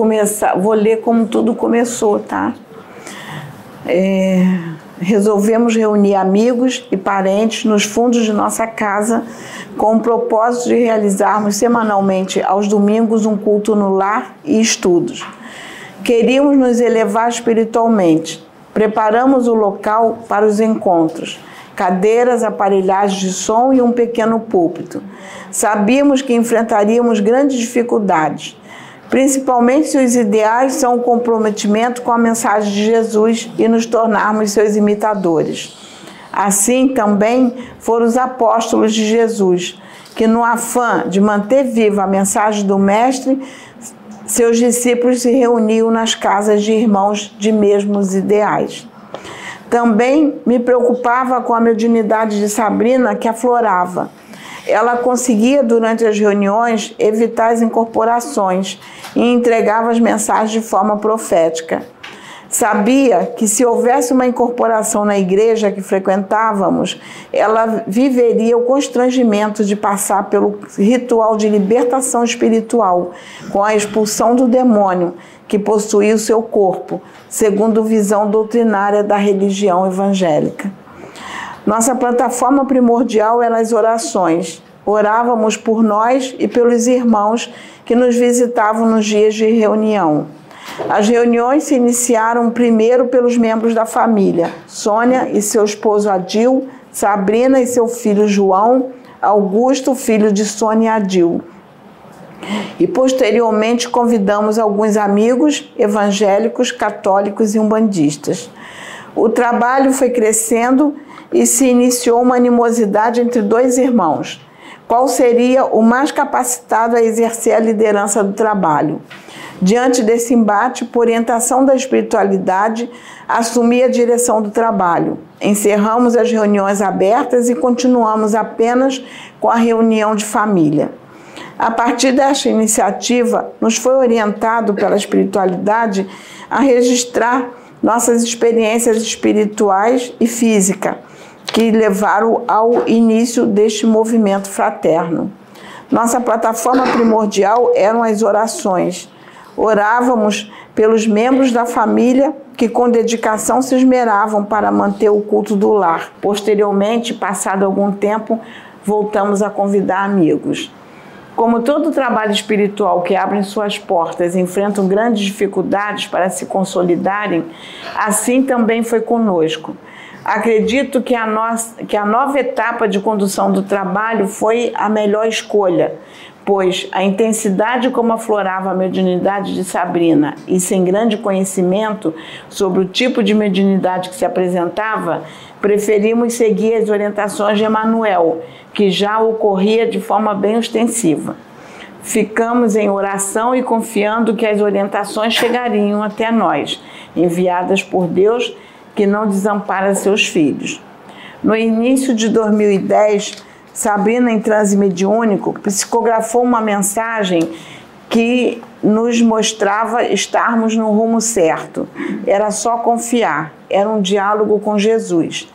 Começar, vou ler como tudo começou, tá? É, resolvemos reunir amigos e parentes nos fundos de nossa casa com o propósito de realizarmos semanalmente aos domingos um culto no lar e estudos. Queríamos nos elevar espiritualmente. Preparamos o local para os encontros cadeiras, aparelhagens de som e um pequeno púlpito. Sabíamos que enfrentaríamos grandes dificuldades, principalmente se os ideais são o comprometimento com a mensagem de Jesus e nos tornarmos seus imitadores. Assim também foram os apóstolos de Jesus, que no afã de manter viva a mensagem do Mestre, seus discípulos se reuniam nas casas de irmãos de mesmos ideais. Também me preocupava com a mediunidade de Sabrina, que aflorava. Ela conseguia, durante as reuniões, evitar as incorporações e entregava as mensagens de forma profética. Sabia que se houvesse uma incorporação na igreja que frequentávamos, ela viveria o constrangimento de passar pelo ritual de libertação espiritual, com a expulsão do demônio que possuía o seu corpo, segundo visão doutrinária da religião evangélica. Nossa plataforma primordial eram as orações. Orávamos por nós e pelos irmãos que nos visitavam nos dias de reunião. As reuniões se iniciaram primeiro pelos membros da família: Sônia e seu esposo Adil, Sabrina e seu filho João, Augusto, filho de Sônia e Adil. E posteriormente convidamos alguns amigos evangélicos, católicos e umbandistas. O trabalho foi crescendo e se iniciou uma animosidade entre dois irmãos. Qual seria o mais capacitado a exercer a liderança do trabalho? Diante desse embate, por orientação da espiritualidade, assumi a direção do trabalho. Encerramos as reuniões abertas e continuamos apenas com a reunião de família. A partir desta iniciativa, nos foi orientado pela espiritualidade a registrar nossas experiências espirituais e física que levaram ao início deste movimento fraterno. Nossa plataforma primordial eram as orações Orávamos pelos membros da família que com dedicação se esmeravam para manter o culto do lar. Posteriormente, passado algum tempo, voltamos a convidar amigos. Como todo trabalho espiritual que abre suas portas enfrentam grandes dificuldades para se consolidarem, assim também foi conosco. Acredito que a, nossa, que a nova etapa de condução do trabalho foi a melhor escolha, pois a intensidade como aflorava a mediunidade de Sabrina e sem grande conhecimento sobre o tipo de mediunidade que se apresentava, preferimos seguir as orientações de Emanuel, que já ocorria de forma bem ostensiva. Ficamos em oração e confiando que as orientações chegariam até nós, enviadas por Deus que não desampara seus filhos. No início de 2010, Sabrina, em transe mediúnico, psicografou uma mensagem que nos mostrava estarmos no rumo certo. Era só confiar, era um diálogo com Jesus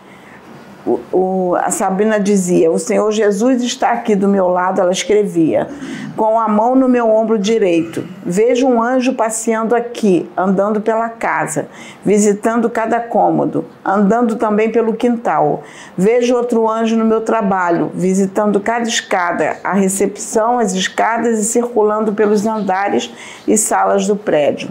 o, o, a Sabrina dizia: O Senhor Jesus está aqui do meu lado, ela escrevia, com a mão no meu ombro direito. Vejo um anjo passeando aqui, andando pela casa, visitando cada cômodo, andando também pelo quintal. Vejo outro anjo no meu trabalho, visitando cada escada, a recepção, as escadas e circulando pelos andares e salas do prédio.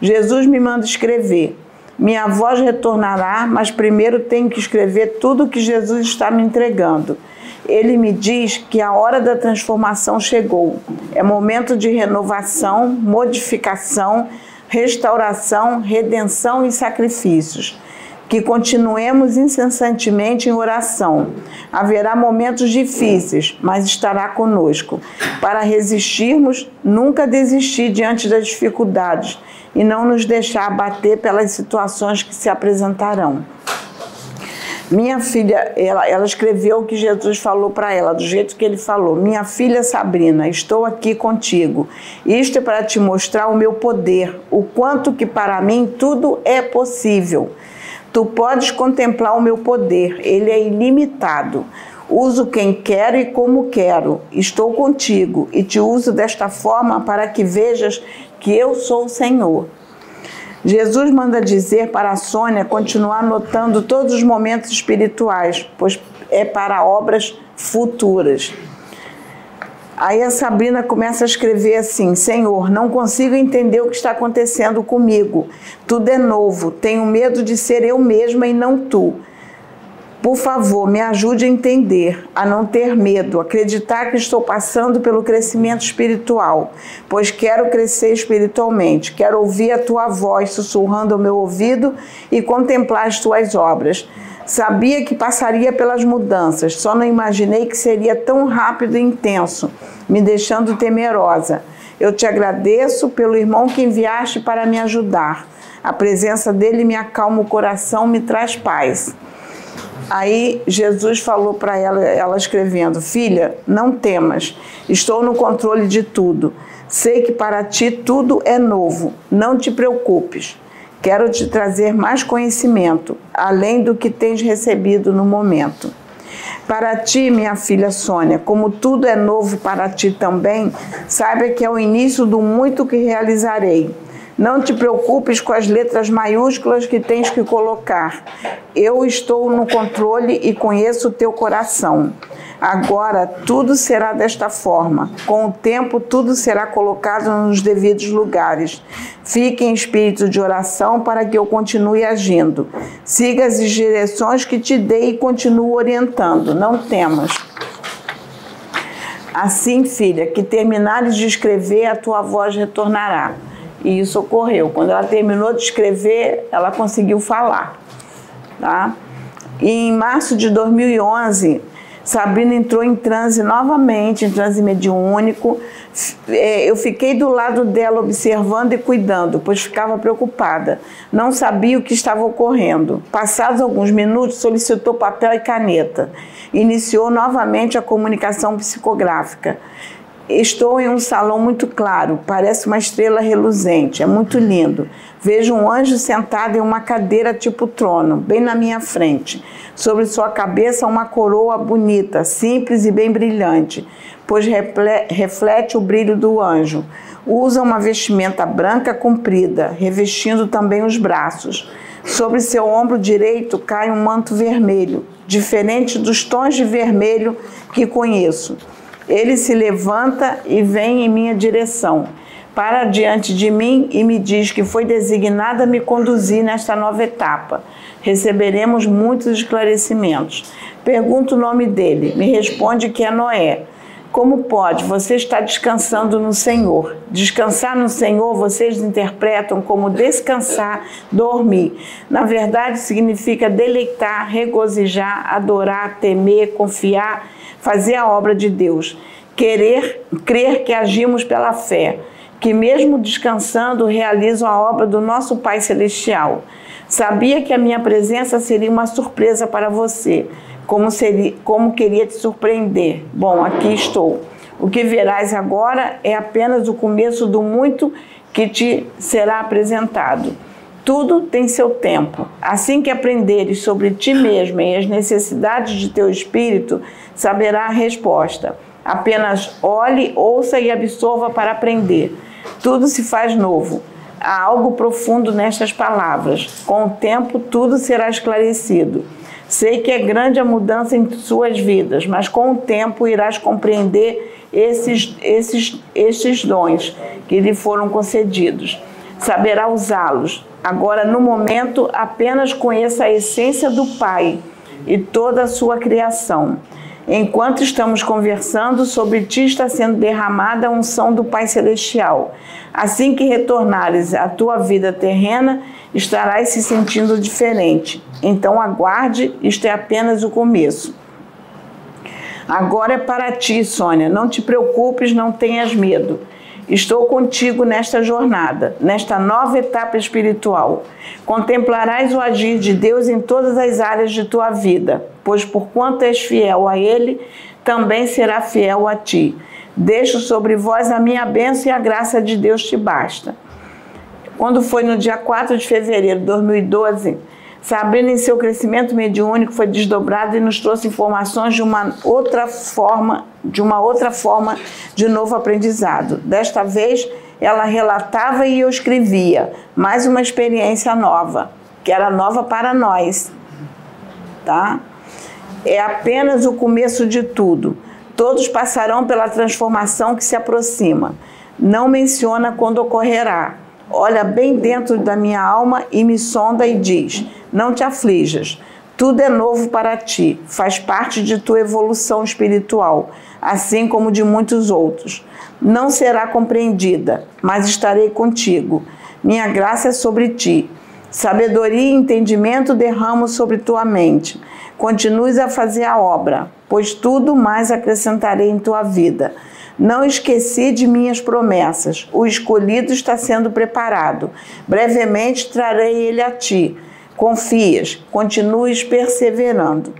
Jesus me manda escrever. Minha voz retornará, mas primeiro tenho que escrever tudo o que Jesus está me entregando. Ele me diz que a hora da transformação chegou. É momento de renovação, modificação, restauração, redenção e sacrifícios. Que continuemos incessantemente em oração. Haverá momentos difíceis, mas estará conosco. Para resistirmos, nunca desistir diante das dificuldades e não nos deixar abater pelas situações que se apresentarão. Minha filha, ela, ela escreveu o que Jesus falou para ela, do jeito que ele falou. Minha filha Sabrina, estou aqui contigo. Isto é para te mostrar o meu poder, o quanto que para mim tudo é possível. Tu podes contemplar o meu poder, ele é ilimitado. Uso quem quero e como quero. Estou contigo e te uso desta forma para que vejas que eu sou o Senhor. Jesus manda dizer para a Sônia continuar notando todos os momentos espirituais, pois é para obras futuras. Aí a Sabrina começa a escrever assim: Senhor, não consigo entender o que está acontecendo comigo. Tudo é novo. Tenho medo de ser eu mesma e não tu. Por favor, me ajude a entender, a não ter medo, acreditar que estou passando pelo crescimento espiritual, pois quero crescer espiritualmente, quero ouvir a tua voz sussurrando ao meu ouvido e contemplar as tuas obras. Sabia que passaria pelas mudanças, só não imaginei que seria tão rápido e intenso, me deixando temerosa. Eu te agradeço pelo irmão que enviaste para me ajudar. A presença dele me acalma o coração, me traz paz. Aí Jesus falou para ela, ela escrevendo: Filha, não temas, estou no controle de tudo. Sei que para ti tudo é novo, não te preocupes. Quero te trazer mais conhecimento, além do que tens recebido no momento. Para ti, minha filha Sônia, como tudo é novo para ti também, saiba que é o início do muito que realizarei. Não te preocupes com as letras maiúsculas que tens que colocar. Eu estou no controle e conheço o teu coração. Agora tudo será desta forma. Com o tempo, tudo será colocado nos devidos lugares. Fique em espírito de oração para que eu continue agindo. Siga as direções que te dei e continue orientando. Não temas. Assim, filha, que terminares de escrever, a tua voz retornará. E isso ocorreu. Quando ela terminou de escrever, ela conseguiu falar. Tá? E em março de 2011, Sabrina entrou em transe novamente, em transe mediúnico. É, eu fiquei do lado dela observando e cuidando, pois ficava preocupada. Não sabia o que estava ocorrendo. Passados alguns minutos, solicitou papel e caneta. Iniciou novamente a comunicação psicográfica. Estou em um salão muito claro, parece uma estrela reluzente, é muito lindo. Vejo um anjo sentado em uma cadeira tipo trono, bem na minha frente. Sobre sua cabeça, uma coroa bonita, simples e bem brilhante, pois reflete o brilho do anjo. Usa uma vestimenta branca comprida, revestindo também os braços. Sobre seu ombro direito cai um manto vermelho, diferente dos tons de vermelho que conheço. Ele se levanta e vem em minha direção. Para diante de mim e me diz que foi designada me conduzir nesta nova etapa. Receberemos muitos esclarecimentos. Pergunto o nome dele. Me responde que é Noé. Como pode? Você está descansando no Senhor. Descansar no Senhor, vocês interpretam como descansar, dormir. Na verdade, significa deleitar, regozijar, adorar, temer, confiar fazer a obra de Deus, querer, crer que agimos pela fé, que mesmo descansando realizam a obra do nosso Pai Celestial. Sabia que a minha presença seria uma surpresa para você, como, seria, como queria te surpreender. Bom, aqui estou. O que verás agora é apenas o começo do muito que te será apresentado. Tudo tem seu tempo. Assim que aprenderes sobre ti mesma e as necessidades de teu espírito, saberá a resposta. Apenas olhe, ouça e absorva para aprender. Tudo se faz novo. Há algo profundo nestas palavras. Com o tempo, tudo será esclarecido. Sei que é grande a mudança em suas vidas, mas com o tempo irás compreender esses, esses, esses dons que lhe foram concedidos. Saberá usá-los. Agora, no momento, apenas conheça a essência do Pai e toda a sua criação. Enquanto estamos conversando, sobre ti está sendo derramada a unção do Pai Celestial. Assim que retornares à tua vida terrena, estarás se sentindo diferente. Então aguarde, isto é apenas o começo. Agora é para ti, Sônia. Não te preocupes, não tenhas medo. Estou contigo nesta jornada, nesta nova etapa espiritual. Contemplarás o agir de Deus em todas as áreas de tua vida, pois porquanto és fiel a Ele, também será fiel a ti. Deixo sobre vós a minha bênção e a graça de Deus te basta. Quando foi no dia 4 de fevereiro de 2012, Sabrina, em seu crescimento mediúnico, foi desdobrada e nos trouxe informações de uma outra forma, de uma outra forma de novo aprendizado. Desta vez, ela relatava e eu escrevia, mais uma experiência nova, que era nova para nós, tá? É apenas o começo de tudo. Todos passarão pela transformação que se aproxima. Não menciona quando ocorrerá. Olha bem dentro da minha alma e me sonda e diz: Não te aflijas. Tudo é novo para ti, faz parte de tua evolução espiritual, assim como de muitos outros. Não será compreendida, mas estarei contigo. Minha graça é sobre ti. Sabedoria e entendimento derramo sobre tua mente. Continues a fazer a obra, pois tudo mais acrescentarei em tua vida. Não esqueci de minhas promessas. O escolhido está sendo preparado. Brevemente trarei ele a ti. Confias, continues perseverando.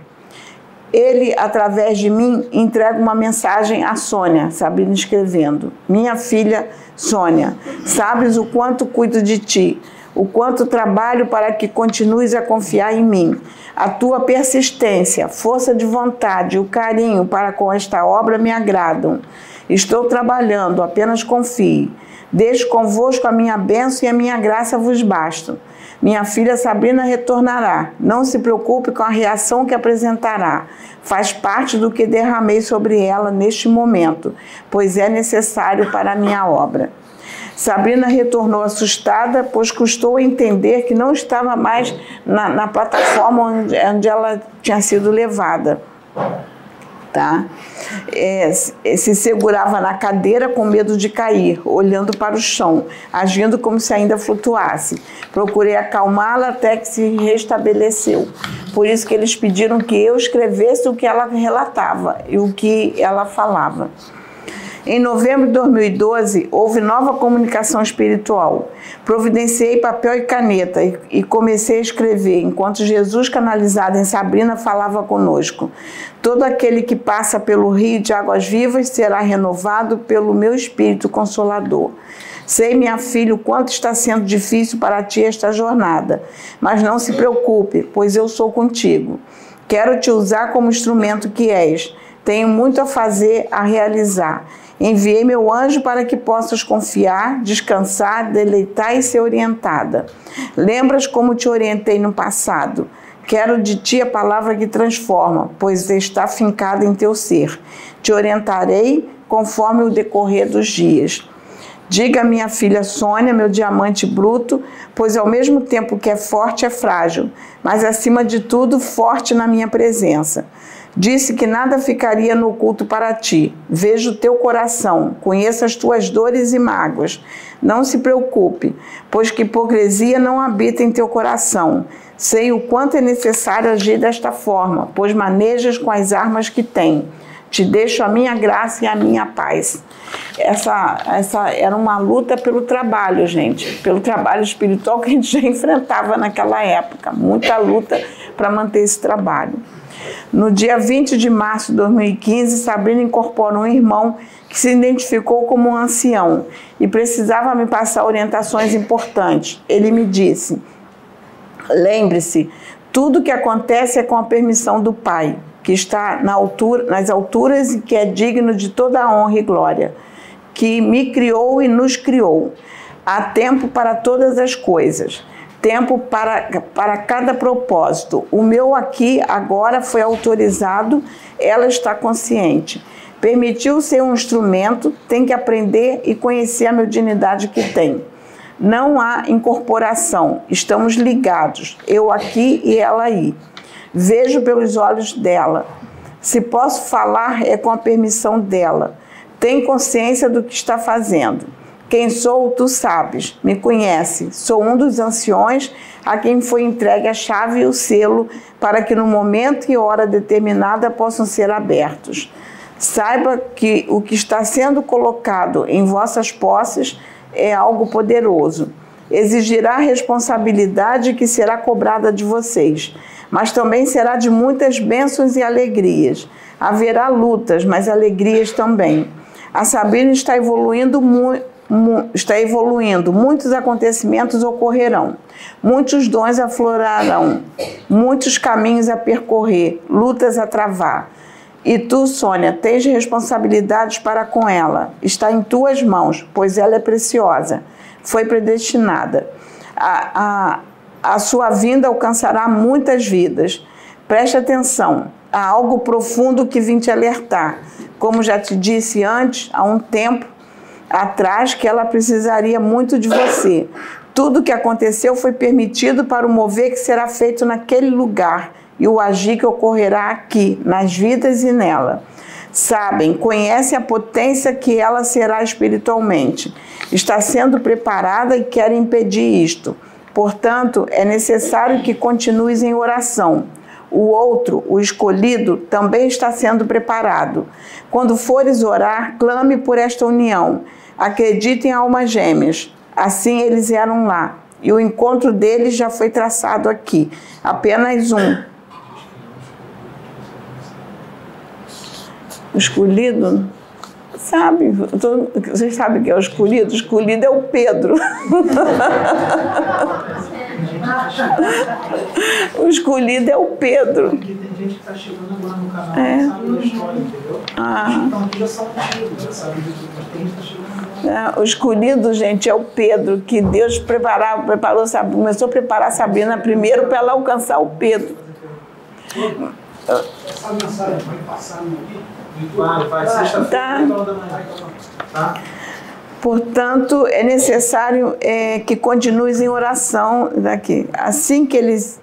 Ele, através de mim, entrega uma mensagem a Sônia, Sabrina escrevendo. Minha filha Sônia, sabes o quanto cuido de ti o quanto trabalho para que continues a confiar em mim. A tua persistência, força de vontade e o carinho para com esta obra me agradam. Estou trabalhando, apenas confie. Deixo convosco a minha bênção e a minha graça vos bastam. Minha filha Sabrina retornará. Não se preocupe com a reação que apresentará. Faz parte do que derramei sobre ela neste momento, pois é necessário para a minha obra. Sabrina retornou assustada, pois custou entender que não estava mais na, na plataforma onde, onde ela tinha sido levada tá? É, se segurava na cadeira com medo de cair, olhando para o chão, agindo como se ainda flutuasse. Procurei acalmá-la até que se restabeleceu. Por isso que eles pediram que eu escrevesse o que ela relatava e o que ela falava. Em novembro de 2012, houve nova comunicação espiritual. Providenciei papel e caneta e, comecei a escrever, enquanto Jesus, canalizado em Sabrina, falava conosco. Todo aquele que passa pelo rio de águas vivas será renovado pelo meu Espírito Consolador. Sei, minha filha, o quanto está sendo difícil para ti esta jornada, mas não se preocupe, pois eu sou contigo. Quero te usar como instrumento que és. Tenho muito a fazer, a realizar. Enviei meu anjo para que possas confiar, descansar, deleitar e ser orientada. Lembras como te orientei no passado? Quero de ti a palavra que transforma, pois está fincada em teu ser. Te orientarei conforme o decorrer dos dias. Diga minha filha Sônia, meu diamante bruto, pois ao mesmo tempo que é forte, é frágil, mas acima de tudo, forte na minha presença. Disse que nada ficaria no oculto para ti. Vejo o teu coração, conheço as tuas dores e mágoas. Não se preocupe, pois que hipocrisia não habita em teu coração. Sei o quanto é necessário agir desta forma, pois manejas com as armas que tem. Te deixo a minha graça e a minha paz. Essa, essa era uma luta pelo trabalho, gente, pelo trabalho espiritual que a gente já enfrentava naquela época. Muita luta para manter esse trabalho. No dia 20 de março de 2015, Sabrina incorporou um irmão que se identificou como um ancião e precisava me passar orientações importantes. Ele me disse: Lembre-se, tudo que acontece é com a permissão do Pai, que está na altura, nas alturas e que é digno de toda a honra e glória, que me criou e nos criou. Há tempo para todas as coisas tempo para, para cada propósito. O meu aqui agora foi autorizado, ela está consciente. Permitiu ser um instrumento, tem que aprender e conhecer a mediunidade que tem. Não há incorporação, estamos ligados, eu aqui e ela aí. Vejo pelos olhos dela. Se posso falar, é com a permissão dela. Tem consciência do que está fazendo quem sou, tu sabes, me conhece. Sou um dos anciões a quem foi entregue a chave e o selo para que no momento e hora determinada possam ser abertos. Saiba que o que está sendo colocado em vossas posses é algo poderoso. Exigirá responsabilidade que será cobrada de vocês, mas também será de muitas bênçãos e alegrias. Haverá lutas, mas alegrias também. A Sabina está evoluindo muito está evoluindo, muitos acontecimentos ocorrerão, muitos dons aflorarão, muitos caminhos a percorrer, lutas a travar. E tu, Sônia, tens responsabilidades para com ela. Está em tuas mãos, pois ela é preciosa. Foi predestinada. A, a, a sua vinda alcançará muitas vidas. Preste atenção. Há algo profundo que vim te alertar. Como já te disse antes, há um tempo atrás que ela precisaria muito de você. Tudo que aconteceu foi permitido para o mover que será feito naquele lugar e o agir que ocorrerá aqui, nas vidas e nela. Sabem, conhecem a potência que ela será espiritualmente. Está sendo preparada e quer impedir isto. Portanto, é necessário que continues em oração. O outro, o escolhido, também está sendo preparado. Quando fores orar, clame por esta união. Acredite em almas gêmeas. Assim eles eram lá. E o encontro deles já foi traçado aqui. Apenas um. O escolhido, sabe, vocês sabem que é o escolhido? O escolhido é o Pedro. o escolhido é o Pedro. Porque tem gente que está chegando agora no canal, é. sabe da história, entendeu? Ah. Então aqui já são antigos, já sabe tem gente que está chegando. O escolhido, gente, é o Pedro, que Deus preparava, preparou, começou a preparar a Sabrina primeiro para ela alcançar o Pedro. Essa mensagem vai passar no vídeo? Vai, sexta-feira, tá. tá? Portanto, é necessário é, que continues em oração daqui. Assim que eles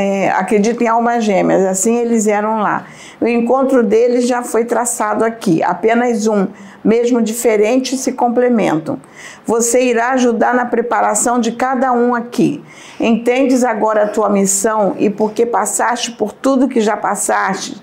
é, acreditam em almas gêmeas, assim eles eram lá. O encontro deles já foi traçado aqui, apenas um, mesmo diferente, se complementam. Você irá ajudar na preparação de cada um aqui. Entendes agora a tua missão e porque passaste por tudo que já passaste,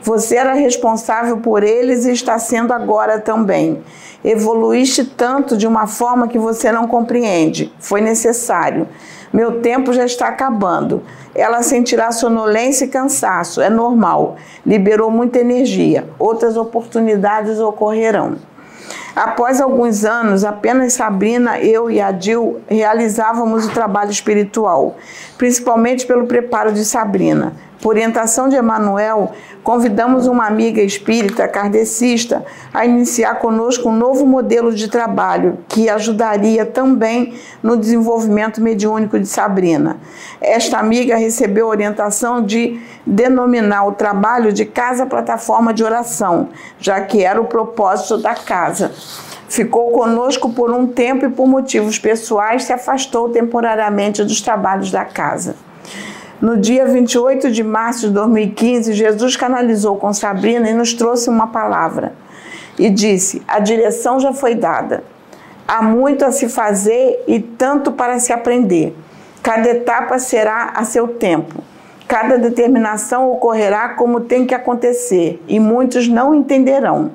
você era responsável por eles e está sendo agora também. Evoluíste tanto de uma forma que você não compreende. Foi necessário. Meu tempo já está acabando. Ela sentirá sonolência e cansaço. É normal. Liberou muita energia. Outras oportunidades ocorrerão. Após alguns anos, apenas Sabrina, eu e Adil realizávamos o trabalho espiritual, principalmente pelo preparo de Sabrina. Por orientação de Emanuel, convidamos uma amiga espírita kardecista a iniciar conosco um novo modelo de trabalho que ajudaria também no desenvolvimento mediúnico de Sabrina. Esta amiga recebeu a orientação de denominar o trabalho de casa plataforma de oração, já que era o propósito da casa. Ficou conosco por um tempo e, por motivos pessoais, se afastou temporariamente dos trabalhos da casa. No dia 28 de março de 2015, Jesus canalizou com Sabrina e nos trouxe uma palavra. E disse: A direção já foi dada. Há muito a se fazer e tanto para se aprender. Cada etapa será a seu tempo. Cada determinação ocorrerá como tem que acontecer e muitos não entenderão.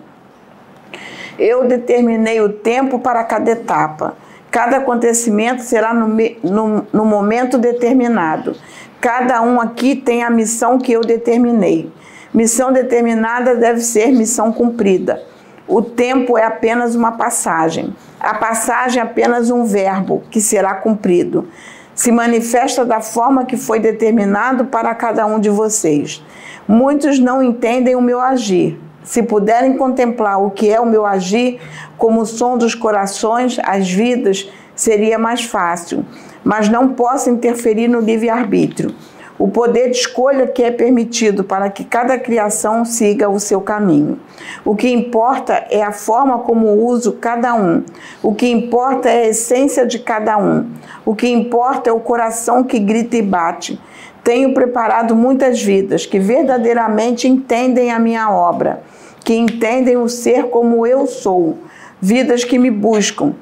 Eu determinei o tempo para cada etapa. Cada acontecimento será no, no, no momento determinado. Cada um aqui tem a missão que eu determinei. Missão determinada deve ser missão cumprida. O tempo é apenas uma passagem. A passagem é apenas um verbo que será cumprido. Se manifesta da forma que foi determinado para cada um de vocês. Muitos não entendem o meu agir. Se puderem contemplar o que é o meu agir como o som dos corações, as vidas, seria mais fácil mas não posso interferir no livre-arbítrio. O poder de escolha que é permitido para que cada criação siga o seu caminho. O que importa é a forma como uso cada um. O que importa é a essência de cada um. O que importa é o coração que grita e bate. Tenho preparado muitas vidas que verdadeiramente entendem a minha obra, que entendem o ser como eu sou, vidas que me buscam,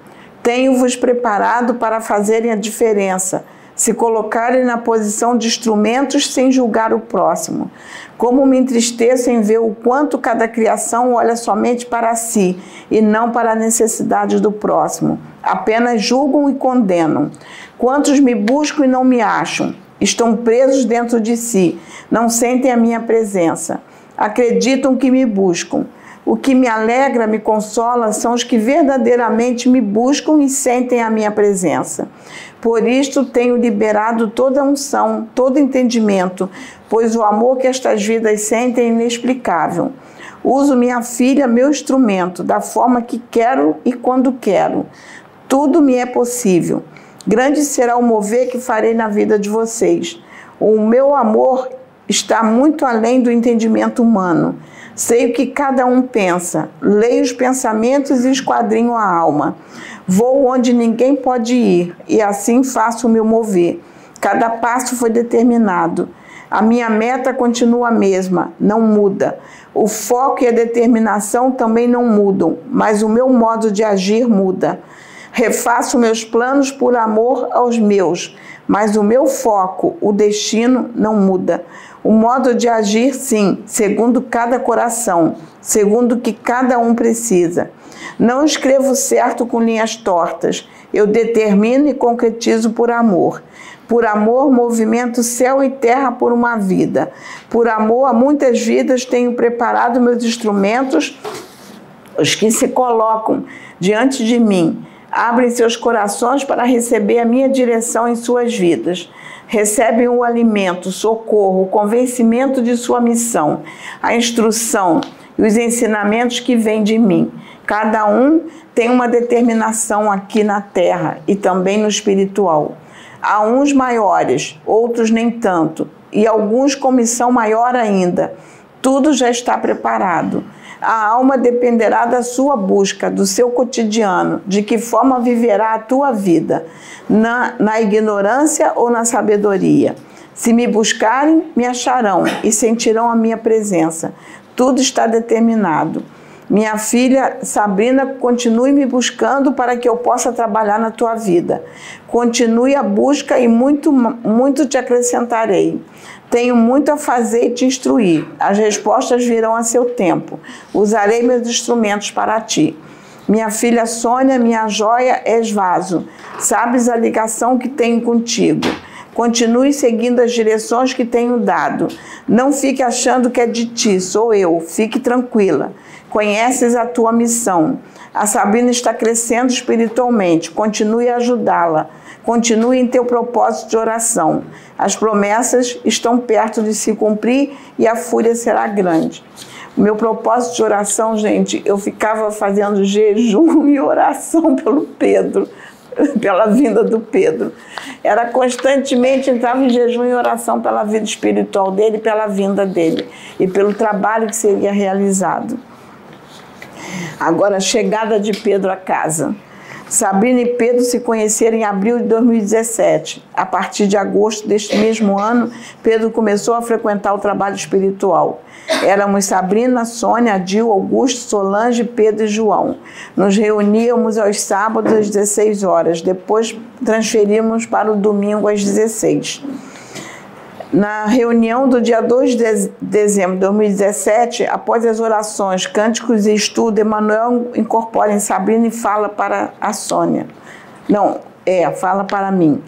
tenho-vos preparado para fazerem a diferença, se colocarem na posição de instrumentos sem julgar o próximo. Como me entristeço em ver o quanto cada criação olha somente para si e não para a necessidade do próximo. Apenas julgam e condenam. Quantos me buscam e não me acham? Estão presos dentro de si, não sentem a minha presença. Acreditam que me buscam, O que me alegra, me consola, são os que verdadeiramente me buscam e sentem a minha presença. Por isto tenho liberado toda unção, todo entendimento, pois o amor que estas vidas sentem é inexplicável. Uso minha filha, meu instrumento, da forma que quero e quando quero. Tudo me é possível. Grande será o mover que farei na vida de vocês. O meu amor está muito além do entendimento humano. Sei o que cada um pensa, leio os pensamentos e esquadrinho a alma. Vou onde ninguém pode ir e assim faço o meu mover. Cada passo foi determinado. A minha meta continua a mesma, não muda. O foco e a determinação também não mudam, mas o meu modo de agir muda. Refaço meus planos por amor aos meus, mas o meu foco, o destino, não muda. O modo de agir, sim, segundo cada coração, segundo o que cada um precisa. Não escrevo certo com linhas tortas. Eu determino e concretizo por amor. Por amor, movimento céu e terra por uma vida. Por amor, a muitas vidas tenho preparado meus instrumentos, os que se colocam diante de mim. Abrem seus corações para receber a minha direção em suas vidas recebem o alimento, o socorro, o convencimento de sua missão, a instrução e os ensinamentos que vêm de mim. Cada um tem uma determinação aqui na terra e também no espiritual. Há uns maiores, outros nem tanto, e alguns com missão maior ainda. Tudo já está preparado. A alma dependerá da sua busca, do seu cotidiano, de que forma viverá a tua vida, na, na ignorância ou na sabedoria. Se me buscarem, me acharão e sentirão a minha presença. Tudo está determinado. Minha filha Sabrina, continue me buscando para que eu possa trabalhar na tua vida. Continue a busca e muito, muito te acrescentarei. Tenho muito a fazer e te instruir. As respostas virão a seu tempo. Usarei meus instrumentos para ti. Minha filha Sônia, minha joia, és vaso. Sabes a ligação que tenho contigo. Continue seguindo as direções que tenho dado. Não fique achando que é de ti, sou eu. Fique tranquila. Conheces a tua missão. A Sabrina está crescendo espiritualmente. Continue a ajudá-la. Continue em teu propósito de oração. As promessas estão perto de se cumprir e a fúria será grande. O meu propósito de oração, gente, eu ficava fazendo jejum e oração pelo Pedro, pela vinda do Pedro. Era constantemente entrava em jejum e oração pela vida espiritual dele, pela vinda dele e pelo trabalho que seria realizado. Agora, a chegada de Pedro à casa. Sabrina e Pedro se conheceram em abril de 2017. A partir de agosto deste mesmo ano, Pedro começou a frequentar o trabalho espiritual. Éramos Sabrina, Sônia, Adil, Augusto, Solange, Pedro e João. Nos reuníamos aos sábados às 16 horas, depois transferimos para o domingo às 16 na reunião do dia 2 de dezembro de 2017, após as orações, cânticos e estudo, Emanuel incorpora em Sabrina e fala para a Sônia. Não, é, fala para mim.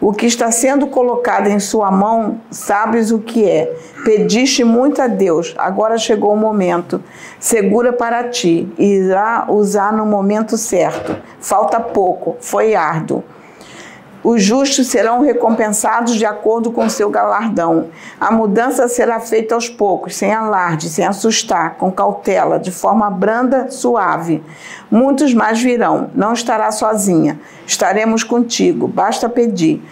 O que está sendo colocado em sua mão, sabes o que é. Pediste muito a Deus, agora chegou o momento. Segura para ti, irá usar no momento certo. Falta pouco, foi árduo. Os justos serão recompensados de acordo com seu galardão. A mudança será feita aos poucos, sem alarde, sem assustar, com cautela, de forma branda, suave. Muitos mais virão, não estará sozinha. Estaremos contigo, basta pedir.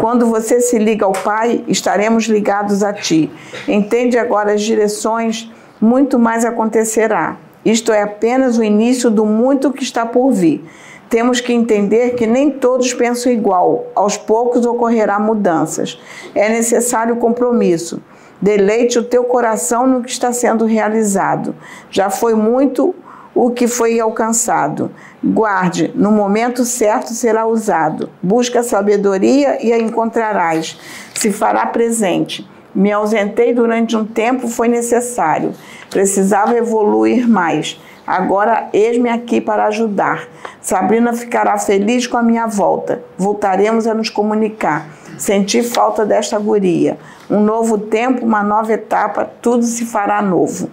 Quando você se liga ao Pai, estaremos ligados a ti. Entende agora as direções, muito mais acontecerá. Isto é apenas o início do muito que está por vir temos que entender que nem todos pensam igual. Aos poucos ocorrerá mudanças. É necessário compromisso. Deleite o teu coração no que está sendo realizado. Já foi muito o que foi alcançado. Guarde, no momento certo será usado. Busca a sabedoria e a encontrarás. Se fará presente. Me ausentei durante um tempo, foi necessário. Precisava evoluir mais. Agora eis-me aqui para ajudar. Sabrina ficará feliz com a minha volta. Voltaremos a nos comunicar. Senti falta desta guria. Um novo tempo, uma nova etapa, tudo se fará novo.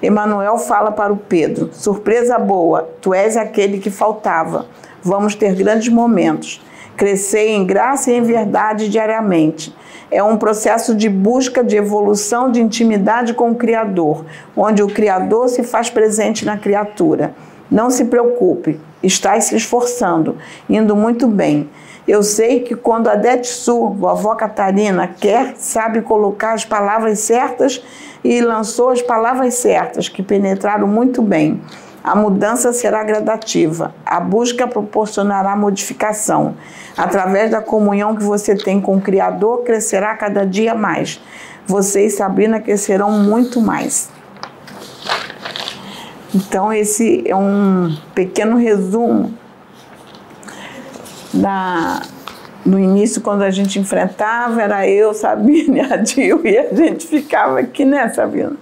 Emanuel fala para o Pedro: Surpresa boa, tu és aquele que faltava. Vamos ter grandes momentos. Crescer em graça e em verdade diariamente. É um processo de busca, de evolução, de intimidade com o Criador, onde o Criador se faz presente na criatura. Não se preocupe, estás se esforçando, indo muito bem. Eu sei que quando a Detsu, vovó Catarina, quer, sabe colocar as palavras certas e lançou as palavras certas, que penetraram muito bem. A mudança será gradativa. A busca proporcionará modificação. Através da comunhão que você tem com o Criador, crescerá cada dia mais. Você e Sabrina crescerão muito mais. Então, esse é um pequeno resumo da, no início, quando a gente enfrentava, era eu, Sabina e a Dil, e a gente ficava aqui, né, Sabina?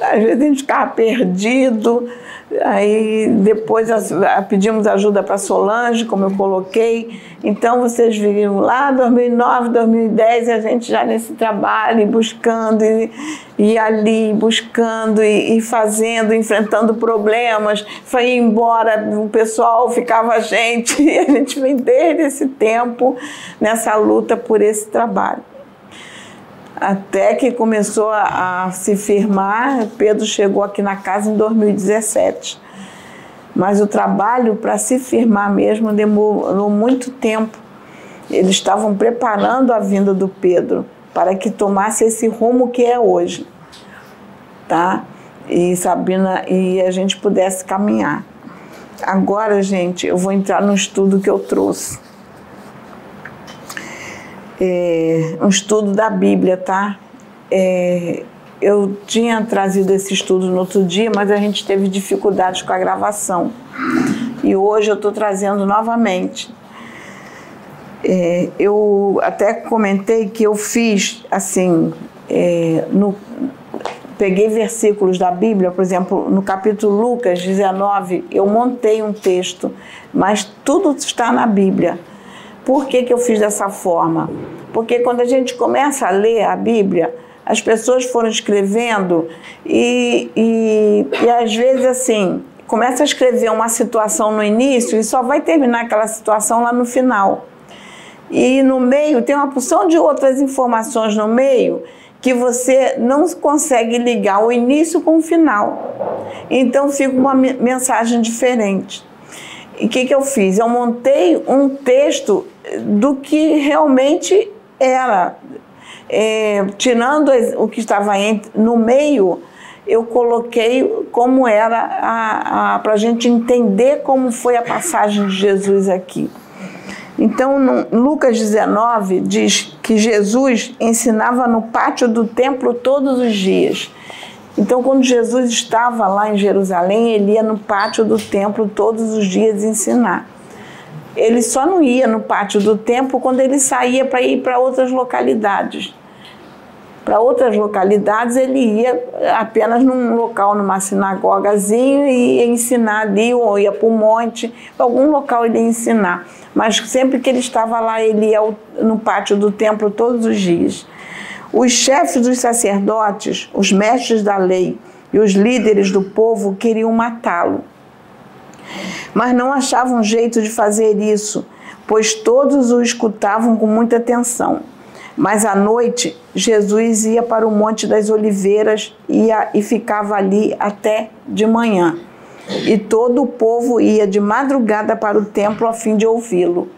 Às vezes a gente ficava perdido, Aí depois pedimos ajuda para Solange, como eu coloquei. Então vocês viram lá 2009, 2010 a gente já nesse trabalho, buscando e, e ali buscando e, e, fazendo, enfrentando problemas. Foi embora, o pessoal ficava a gente e a gente vem desde esse tempo nessa luta por esse trabalho até que começou a, a, se firmar. Pedro chegou aqui na casa em 2017. Mas o trabalho para se firmar mesmo demorou muito tempo. Eles estavam preparando a vinda do Pedro para que tomasse esse rumo que é hoje, tá? E Sabina e a gente pudesse caminhar. Agora, gente, eu vou entrar no estudo que eu trouxe é, um estudo da Bíblia, tá? É, eu tinha trazido esse estudo no outro dia, mas a gente teve dificuldades com a gravação. E hoje eu estou trazendo novamente. É, eu até comentei que eu fiz assim, é, no, peguei versículos da Bíblia, por exemplo, no capítulo Lucas 19, eu montei um texto, mas tudo está na Bíblia. Por que, que eu fiz dessa forma? Porque quando a gente começa a ler a Bíblia, as pessoas foram escrevendo e, e, e às vezes assim, começa a escrever uma situação no início e só vai terminar aquela situação lá no final. E no meio tem uma porção de outras informações no meio que você não consegue ligar o início com o final. Então fica uma mensagem diferente. E o que, que eu fiz? Eu montei um texto do que realmente era. É, tirando o que estava no meio, eu coloquei como era para a gente entender como foi a passagem de Jesus aqui. Então, no Lucas 19 diz que Jesus ensinava no pátio do templo todos os dias. Então, quando Jesus estava lá em Jerusalém, ele ia no pátio do templo todos os dias ensinar. Ele só não ia no pátio do templo quando ele saía para ir para outras localidades. Para outras localidades, ele ia apenas num local, numa sinagogazinha, e ia ensinar ali, ou ia para o monte, algum local ele ia ensinar. Mas sempre que ele estava lá, ele ia no pátio do templo todos os dias. Os chefes dos sacerdotes, os mestres da lei e os líderes do povo queriam matá-lo. Mas não achavam jeito de fazer isso, pois todos o escutavam com muita atenção. Mas à noite, Jesus ia para o Monte das Oliveiras ia, e ficava ali até de manhã. E todo o povo ia de madrugada para o templo a fim de ouvi-lo.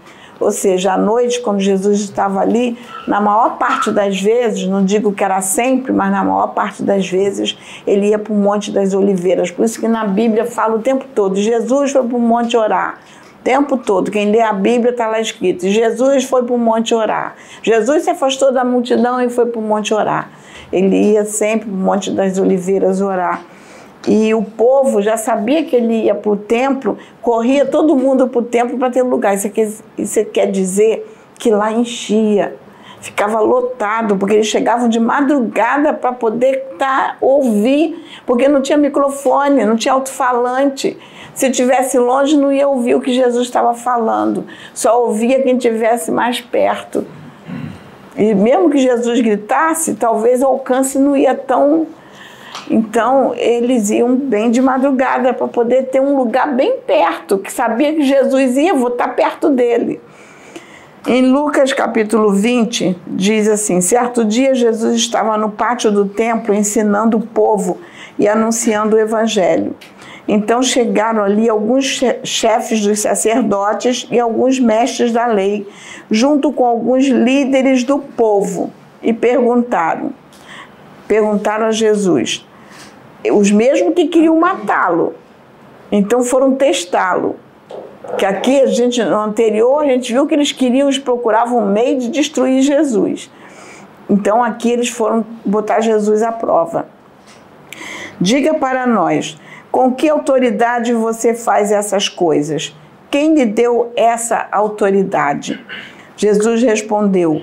Ou seja, à noite, quando Jesus estava ali, na maior parte das vezes, não digo que era sempre, mas na maior parte das vezes, ele ia para o Monte das Oliveiras. Por isso que na Bíblia fala o tempo todo: Jesus foi para o monte orar. O tempo todo, quem lê a Bíblia está lá escrito: Jesus foi para o monte orar. Jesus se afastou da multidão e foi para o monte orar. Ele ia sempre para o Monte das Oliveiras orar. E o povo já sabia que ele ia para o templo, corria todo mundo para o templo para ter lugar. Isso, aqui, isso quer dizer que lá enchia, ficava lotado, porque eles chegavam de madrugada para poder tá, ouvir, porque não tinha microfone, não tinha alto-falante. Se tivesse longe, não ia ouvir o que Jesus estava falando, só ouvia quem tivesse mais perto. E mesmo que Jesus gritasse, talvez o alcance não ia tão. Então, eles iam bem de madrugada para poder ter um lugar bem perto, que sabia que Jesus ia, vou estar perto dele. Em Lucas capítulo 20, diz assim: Certo dia Jesus estava no pátio do templo ensinando o povo e anunciando o evangelho. Então chegaram ali alguns chefes dos sacerdotes e alguns mestres da lei, junto com alguns líderes do povo, e perguntaram: perguntaram a Jesus, os mesmos que queriam matá-lo. Então foram testá-lo. Que aqui a gente no anterior a gente viu que eles queriam, eles procuravam um meio de destruir Jesus. Então aqui eles foram botar Jesus à prova. Diga para nós, com que autoridade você faz essas coisas? Quem lhe deu essa autoridade? Jesus respondeu: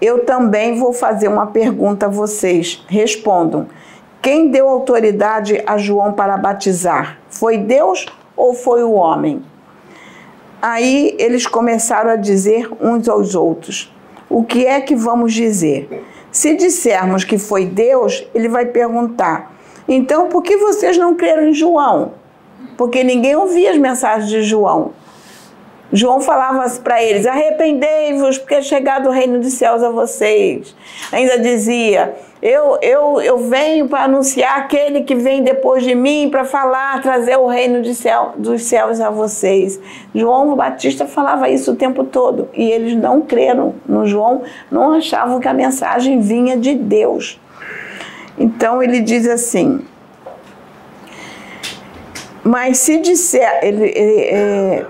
Eu também vou fazer uma pergunta a vocês. Respondam: Quem deu autoridade a João para batizar? Foi Deus ou foi o homem? Aí eles começaram a dizer uns aos outros: O que é que vamos dizer? Se dissermos que foi Deus, ele vai perguntar: então, por que vocês não creram em João? Porque ninguém ouvia as mensagens de João. João falava para eles: arrependei-vos, porque é chegado o reino dos céus a vocês. Ainda dizia: eu, eu, eu venho para anunciar aquele que vem depois de mim, para falar, trazer o reino de céu, dos céus a vocês. João Batista falava isso o tempo todo e eles não creram no João, não achavam que a mensagem vinha de Deus. Então ele diz assim: mas se disser, ele, ele, é,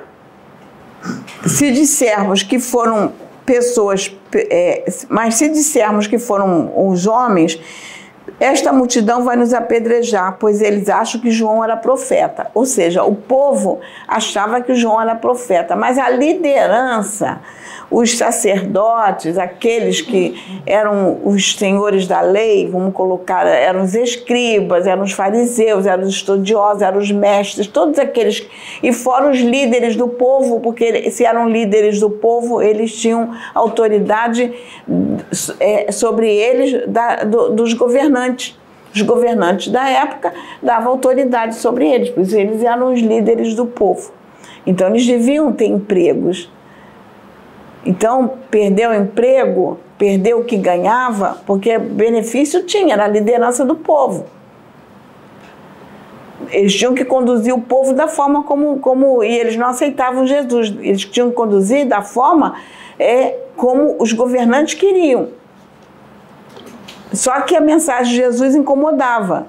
se dissermos que foram pessoas, é, mas se dissermos que foram os homens, esta multidão vai nos apedrejar, pois eles acham que João era profeta. Ou seja, o povo achava que João era profeta, mas a liderança os sacerdotes, aqueles que eram os senhores da lei, vamos colocar, eram os escribas, eram os fariseus, eram os estudiosos, eram os mestres, todos aqueles, e foram os líderes do povo, porque se eram líderes do povo, eles tinham autoridade é, sobre eles da, do, dos governantes. Os governantes da época davam autoridade sobre eles, pois eles eram os líderes do povo. Então eles deviam ter empregos então, perdeu o emprego, perdeu o que ganhava, porque benefício tinha, era a liderança do povo. Eles tinham que conduzir o povo da forma como. como e eles não aceitavam Jesus. Eles tinham que conduzir da forma é, como os governantes queriam. Só que a mensagem de Jesus incomodava.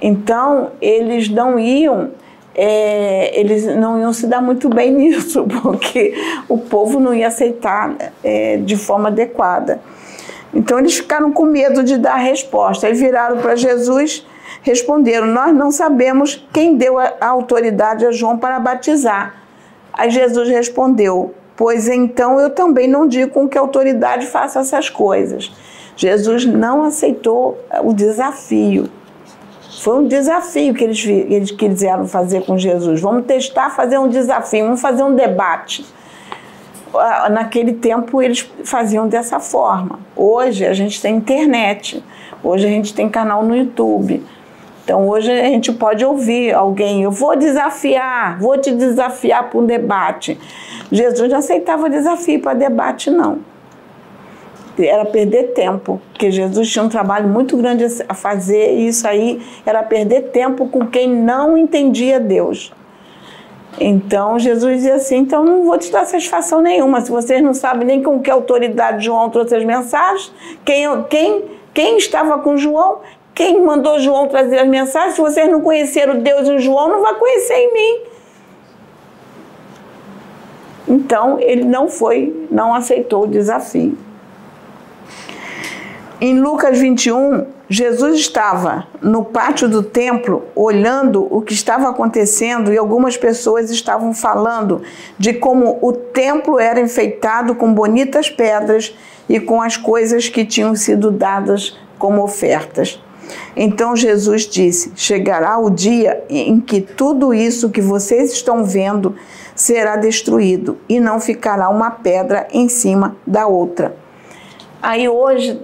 Então, eles não iam é, eles não iam se dar muito bem nisso, porque o povo não ia aceitar é, de forma adequada. Então eles ficaram com medo de dar a resposta. Aí viraram para Jesus, responderam: Nós não sabemos quem deu a autoridade a João para batizar. Aí Jesus respondeu: Pois então eu também não digo com que autoridade faça essas coisas. Jesus não aceitou o desafio. Foi um desafio que eles, eles quiseram fazer com Jesus. Vamos testar, fazer um desafio, vamos fazer um debate. Ah, naquele tempo eles faziam dessa forma. Hoje a gente tem internet, hoje a gente tem canal no YouTube. Então hoje a gente pode ouvir alguém, eu vou desafiar, vou te desafiar para um debate. Jesus não aceitava desafio para debate, não era perder tempo, porque Jesus tinha um trabalho muito grande a fazer e isso aí era perder tempo com quem não entendia Deus. Então Jesus dizia assim: então não vou te dar satisfação nenhuma. Se vocês não sabem nem com que autoridade João trouxe as mensagens, quem, quem, quem estava com João, quem mandou João trazer as mensagens, se vocês não conheceram Deus em João, não vai conhecer em mim. Então ele não foi, não aceitou o desafio. Em Lucas 21, Jesus estava no pátio do templo olhando o que estava acontecendo e algumas pessoas estavam falando de como o templo era enfeitado com bonitas pedras e com as coisas que tinham sido dadas como ofertas. Então Jesus disse: Chegará o dia em que tudo isso que vocês estão vendo será destruído e não ficará uma pedra em cima da outra. Aí hoje,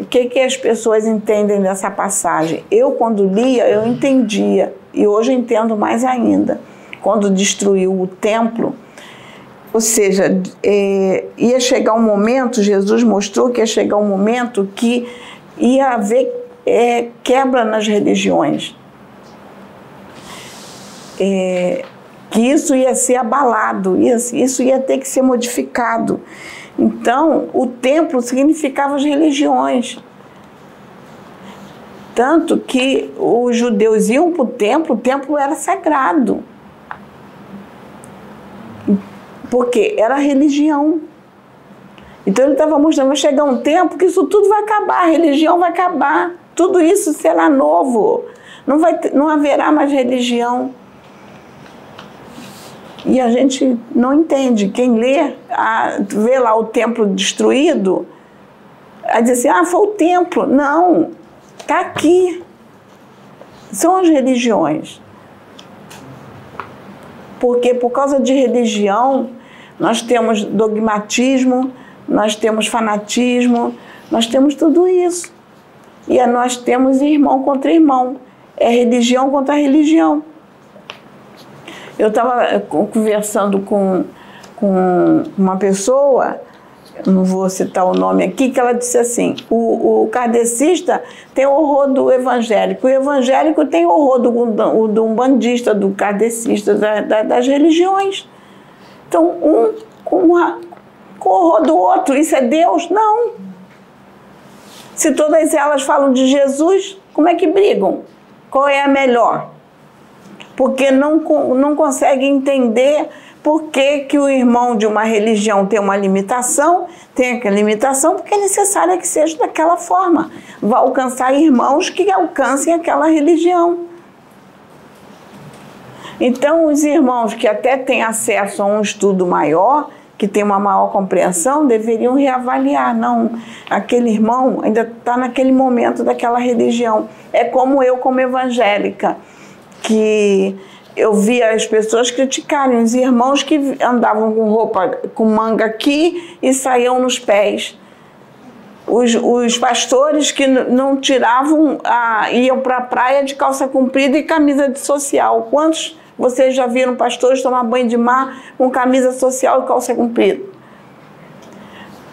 o que, que as pessoas entendem dessa passagem? Eu, quando lia, eu entendia, e hoje entendo mais ainda. Quando destruiu o templo, ou seja, é, ia chegar um momento, Jesus mostrou que ia chegar um momento que ia haver é, quebra nas religiões. É, que isso ia ser abalado, isso ia ter que ser modificado. Então, o templo significava as religiões. Tanto que os judeus iam para o templo, o templo era sagrado. Porque era religião. Então ele estava mostrando, vai chegar um tempo que isso tudo vai acabar, a religião vai acabar, tudo isso será novo. Não, vai, não haverá mais religião. E a gente não entende. Quem lê, a, vê lá o templo destruído, a dizer assim, ah, foi o templo. Não, está aqui. São as religiões. Porque por causa de religião, nós temos dogmatismo, nós temos fanatismo, nós temos tudo isso. E nós temos irmão contra irmão. É religião contra religião. Eu estava eh, conversando com, com uma pessoa, não vou citar o nome aqui, que ela disse assim: o, o kardecista tem horror do evangélico, o evangélico tem horror do, do umbandista, do kardecista, da, da, das religiões. Então, um com, uma, com horror do outro, isso é Deus? Não. Se todas elas falam de Jesus, como é que brigam? Qual é a melhor? Porque não, não consegue entender por que, que o irmão de uma religião tem uma limitação, tem aquela limitação, porque é necessário que seja daquela forma. Vai alcançar irmãos que alcancem aquela religião. Então, os irmãos que até têm acesso a um estudo maior, que tem uma maior compreensão, deveriam reavaliar. Não, aquele irmão ainda está naquele momento daquela religião. É como eu, como evangélica que eu via as pessoas criticarem os irmãos que andavam com roupa com manga aqui e saíam nos pés. Os, os pastores que não tiravam, a, iam para a praia de calça comprida e camisa de social. Quantos vocês já viram pastores tomar banho de mar com camisa social e calça comprida?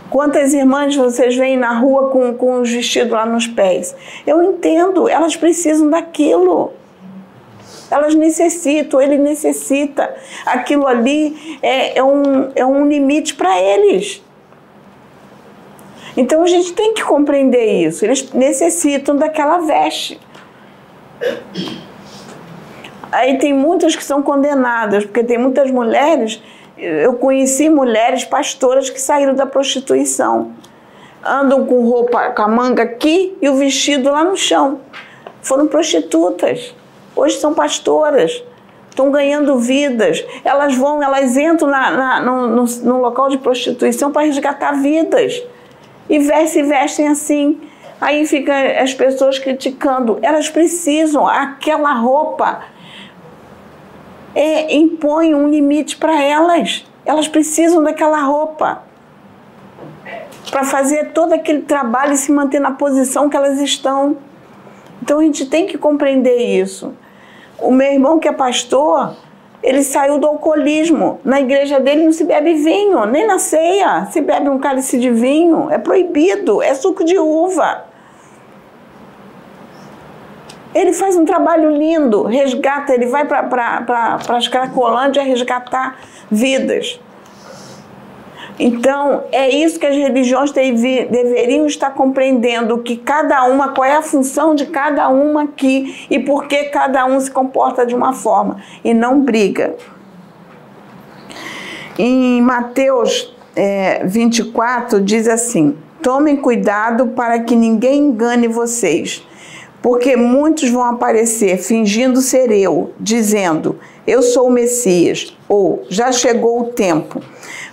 Quantas irmãs vocês veem na rua com, com os vestidos lá nos pés? Eu entendo, elas precisam daquilo. Elas necessitam, ele necessita. Aquilo ali é, é um, é um limite para eles. Então a gente tem que compreender isso. Eles necessitam daquela veste. Aí tem muitas que são condenadas, porque tem muitas mulheres. Eu conheci mulheres pastoras que saíram da prostituição. Andam com roupa, com a manga aqui e o vestido lá no chão. Foram prostitutas hoje são pastoras, estão ganhando vidas. Elas vão, elas entram na, na, no, no, no, local de prostituição para resgatar vidas. E vestem, vestem assim. Aí fica as pessoas criticando. Elas precisam, aquela roupa é, impõe um limite para elas. Elas precisam daquela roupa para fazer todo aquele trabalho e se manter na posição que elas estão. Então a gente tem que compreender isso. O meu irmão, que é pastor, ele saiu do alcoolismo. Na igreja dele não se bebe vinho, nem na ceia se bebe um cálice de vinho. É proibido, é suco de uva. Ele faz um trabalho lindo, resgata, ele vai para pra, as Cracolândia resgatar vidas. Então, é isso que as religiões deveriam estar compreendendo, que cada uma, qual é a função de cada uma aqui e por que cada um se comporta de uma forma e não briga. Em Mateus é, 24 diz assim: Tomem cuidado para que ninguém engane vocês, porque muitos vão aparecer fingindo ser eu, dizendo: Eu sou o Messias, ou já chegou o tempo.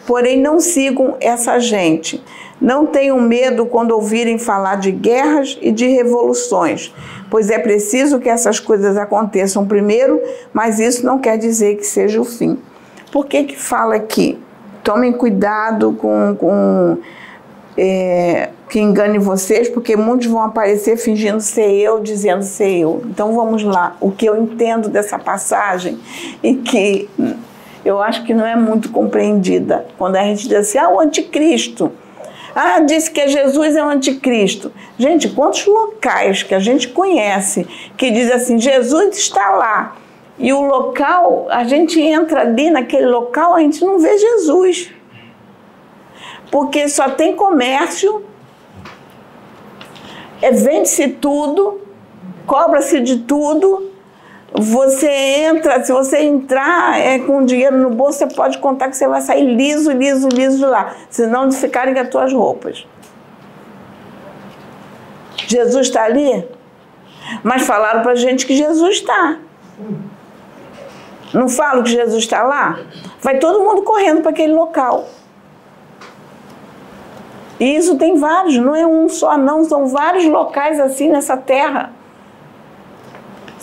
Porém, não sigam essa gente. Não tenham medo quando ouvirem falar de guerras e de revoluções, pois é preciso que essas coisas aconteçam primeiro, mas isso não quer dizer que seja o fim. Por que, que fala aqui? Tomem cuidado com, com é, que engane vocês, porque muitos vão aparecer fingindo ser eu, dizendo ser eu. Então vamos lá. O que eu entendo dessa passagem e que eu acho que não é muito compreendida. Quando a gente diz assim, ah, o anticristo. Ah, disse que Jesus é o anticristo. Gente, quantos locais que a gente conhece que diz assim, Jesus está lá. E o local, a gente entra ali naquele local, a gente não vê Jesus porque só tem comércio, é, vende-se tudo, cobra-se de tudo. Você entra, se você entrar é, com dinheiro no bolso, você pode contar que você vai sair liso, liso, liso de lá, senão de ficarem com as tuas roupas. Jesus está ali? Mas falaram para a gente que Jesus está. Não falo que Jesus está lá? Vai todo mundo correndo para aquele local. E isso tem vários, não é um só, não, são vários locais assim nessa terra.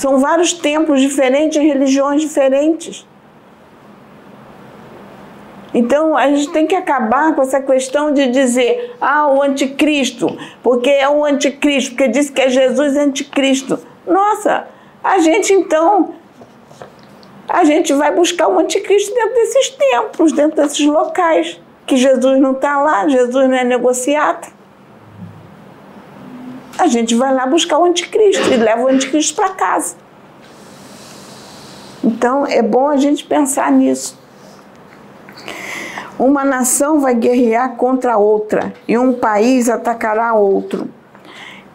São vários templos diferentes, religiões diferentes. Então a gente tem que acabar com essa questão de dizer, ah, o anticristo, porque é o anticristo, porque diz que é Jesus anticristo. Nossa, a gente então, a gente vai buscar o anticristo dentro desses templos, dentro desses locais que Jesus não está lá, Jesus não é negociado. A gente vai lá buscar o anticristo e leva o anticristo para casa. Então é bom a gente pensar nisso. Uma nação vai guerrear contra outra e um país atacará outro.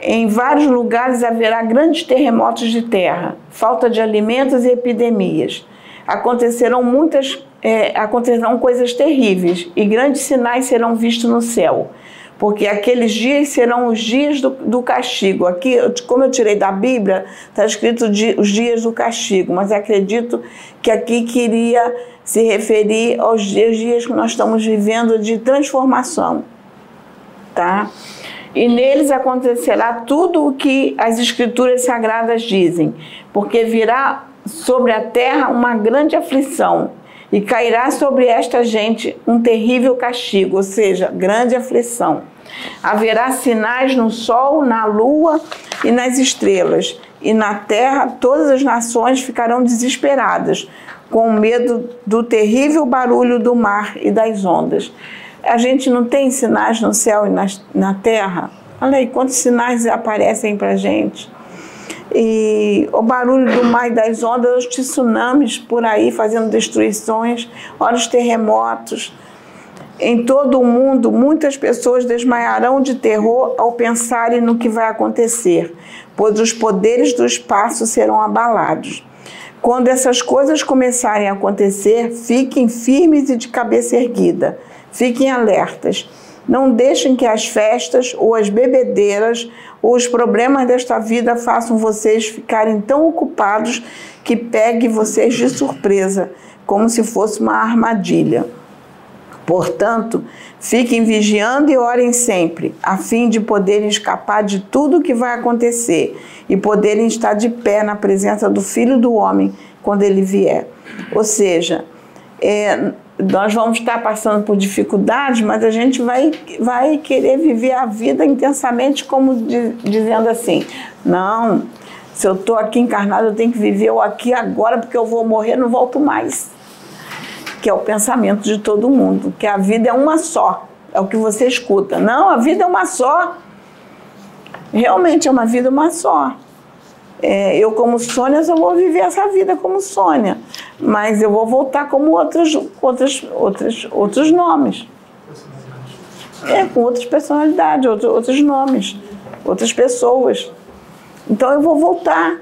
Em vários lugares haverá grandes terremotos de terra, falta de alimentos e epidemias. Acontecerão muitas é, acontecerão coisas terríveis e grandes sinais serão vistos no céu, porque aqueles dias serão os dias do, do castigo. Aqui, como eu tirei da Bíblia, está escrito os dias do castigo, mas acredito que aqui queria se referir aos dias, dias que nós estamos vivendo de transformação, tá? E neles acontecerá tudo o que as Escrituras Sagradas dizem, porque virá sobre a terra uma grande aflição e cairá sobre esta gente um terrível castigo, ou seja, grande aflição. Haverá sinais no sol, na lua e nas estrelas, e na terra todas as nações ficarão desesperadas, com medo do terrível barulho do mar e das ondas. A gente não tem sinais no céu e na, na terra? Olha aí quantos sinais aparecem para gente e o barulho do mar e das ondas, os tsunamis por aí fazendo destruições, olha os terremotos. Em todo o mundo, muitas pessoas desmaiarão de terror ao pensarem no que vai acontecer, pois os poderes do espaço serão abalados. Quando essas coisas começarem a acontecer, fiquem firmes e de cabeça erguida. Fiquem alertas. Não deixem que as festas ou as bebedeiras os problemas desta vida façam vocês ficarem tão ocupados que pegue vocês de surpresa, como se fosse uma armadilha. Portanto, fiquem vigiando e orem sempre, a fim de poderem escapar de tudo o que vai acontecer e poderem estar de pé na presença do Filho do Homem quando ele vier. Ou seja, é, nós vamos estar passando por dificuldades, mas a gente vai, vai querer viver a vida intensamente, como de, dizendo assim: não, se eu estou aqui encarnado, eu tenho que viver o aqui agora, porque eu vou morrer, não volto mais. Que é o pensamento de todo mundo, que a vida é uma só, é o que você escuta. Não, a vida é uma só. Realmente é uma vida uma só. É, eu, como Sônia, eu vou viver essa vida como Sônia, mas eu vou voltar como outros, outros, outros, outros nomes. É, com outras personalidades, outros, outros nomes, outras pessoas. Então eu vou voltar.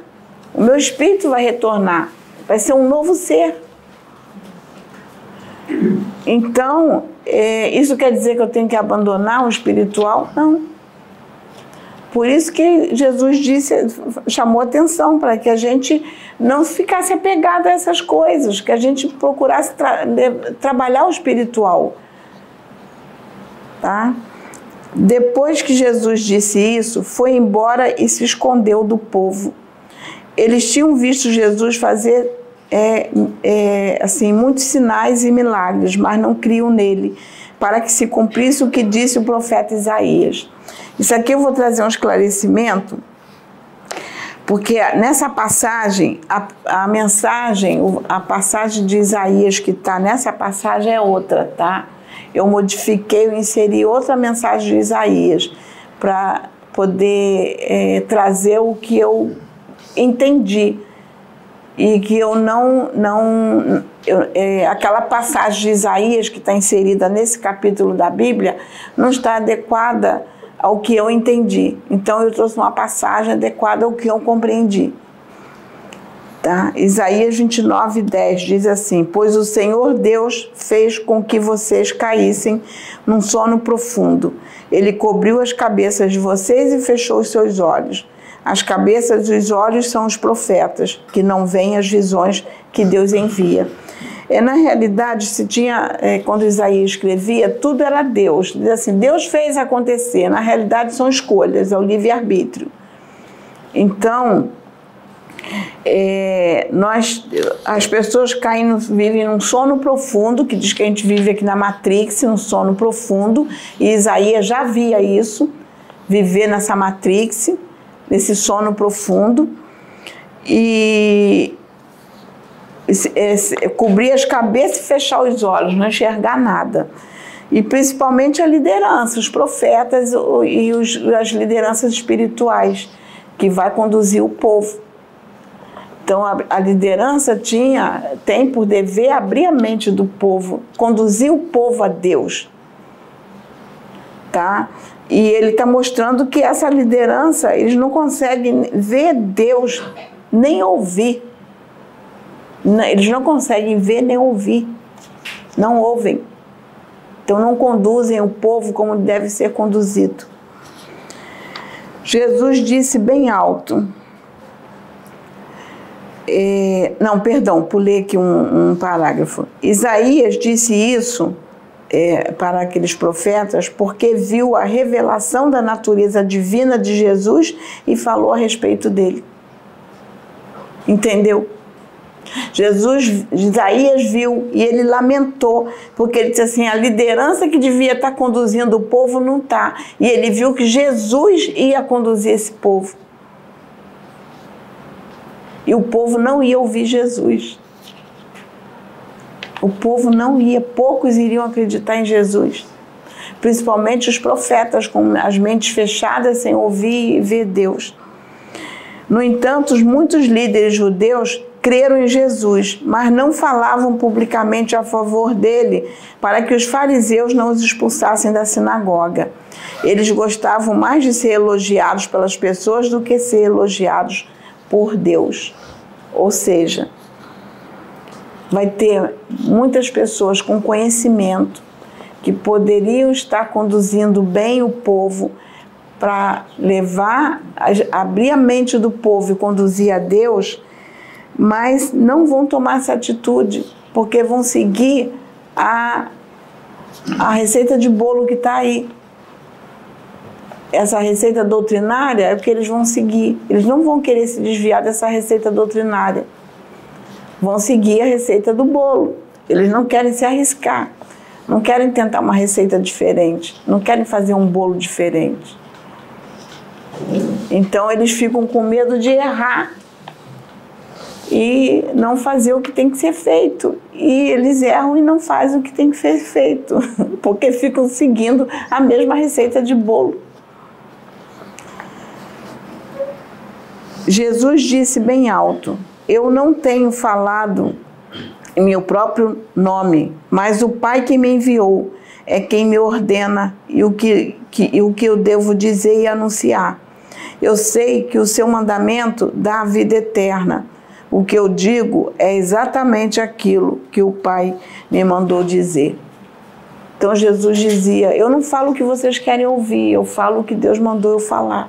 O meu espírito vai retornar. Vai ser um novo ser. Então, é, isso quer dizer que eu tenho que abandonar o espiritual? Não. Por isso que Jesus disse, chamou atenção para que a gente não ficasse apegado a essas coisas, que a gente procurasse tra trabalhar o espiritual. Tá? Depois que Jesus disse isso, foi embora e se escondeu do povo. Eles tinham visto Jesus fazer é, é, assim muitos sinais e milagres, mas não criam nele para que se cumprisse o que disse o profeta Isaías. Isso aqui eu vou trazer um esclarecimento, porque nessa passagem, a, a mensagem, a passagem de Isaías que está nessa passagem é outra, tá? Eu modifiquei, eu inseri outra mensagem de Isaías para poder é, trazer o que eu entendi e que eu não não eu, é, aquela passagem de Isaías que está inserida nesse capítulo da Bíblia não está adequada ao que eu entendi. Então eu trouxe uma passagem adequada ao que eu compreendi. Tá? Isaías 29, 10 diz assim: Pois o Senhor Deus fez com que vocês caíssem num sono profundo. Ele cobriu as cabeças de vocês e fechou os seus olhos. As cabeças e os olhos são os profetas, que não veem as visões que Deus envia. É, na realidade, se tinha, é, quando Isaías escrevia, tudo era Deus. Assim, Deus fez acontecer. Na realidade, são escolhas, é o livre-arbítrio. Então, é, nós, as pessoas caem, vivem num sono profundo, que diz que a gente vive aqui na Matrix, num sono profundo, e Isaías já via isso, viver nessa Matrix nesse sono profundo e cobrir as cabeças e fechar os olhos, não enxergar nada. E principalmente a liderança, os profetas e os, as lideranças espirituais, que vai conduzir o povo. Então a, a, liderança tinha, tem por dever abrir a mente do povo, conduzir o povo a Deus. Tá? E ele está mostrando que essa liderança, eles não conseguem ver Deus nem ouvir. Eles não conseguem ver nem ouvir. Não ouvem. Então não conduzem o povo como deve ser conduzido. Jesus disse bem alto. É, não, perdão, pulei aqui um, um parágrafo. Isaías disse isso é, para aqueles profetas, porque viu a revelação da natureza divina de Jesus e falou a respeito dele. Entendeu? Jesus, Isaías viu e ele lamentou, porque ele disse assim: a liderança que devia estar conduzindo o povo não está. E ele viu que Jesus ia conduzir esse povo. E o povo não ia ouvir Jesus o povo não ia, poucos iriam acreditar em Jesus. Principalmente os profetas com as mentes fechadas sem ouvir e ver Deus. No entanto, muitos líderes judeus creram em Jesus, mas não falavam publicamente a favor dele, para que os fariseus não os expulsassem da sinagoga. Eles gostavam mais de ser elogiados pelas pessoas do que ser elogiados por Deus. Ou seja, vai ter muitas pessoas com conhecimento que poderiam estar conduzindo bem o povo para levar, abrir a mente do povo e conduzir a Deus, mas não vão tomar essa atitude, porque vão seguir a, a receita de bolo que está aí. Essa receita doutrinária é o que eles vão seguir. Eles não vão querer se desviar dessa receita doutrinária vão seguir a receita do bolo. Eles não querem se arriscar, não querem tentar uma receita diferente, não querem fazer um bolo diferente. Então eles ficam com medo de errar e não fazer o que tem que ser feito. E eles erram e não fazem o que tem que ser feito, porque ficam seguindo a mesma receita de bolo. Jesus disse bem alto: eu não tenho falado em meu próprio nome, mas o Pai que me enviou é quem me ordena e o que, que, e o que eu devo dizer e anunciar. Eu sei que o seu mandamento dá a vida eterna. O que eu digo é exatamente aquilo que o Pai me mandou dizer. Então Jesus dizia: Eu não falo o que vocês querem ouvir, eu falo o que Deus mandou eu falar.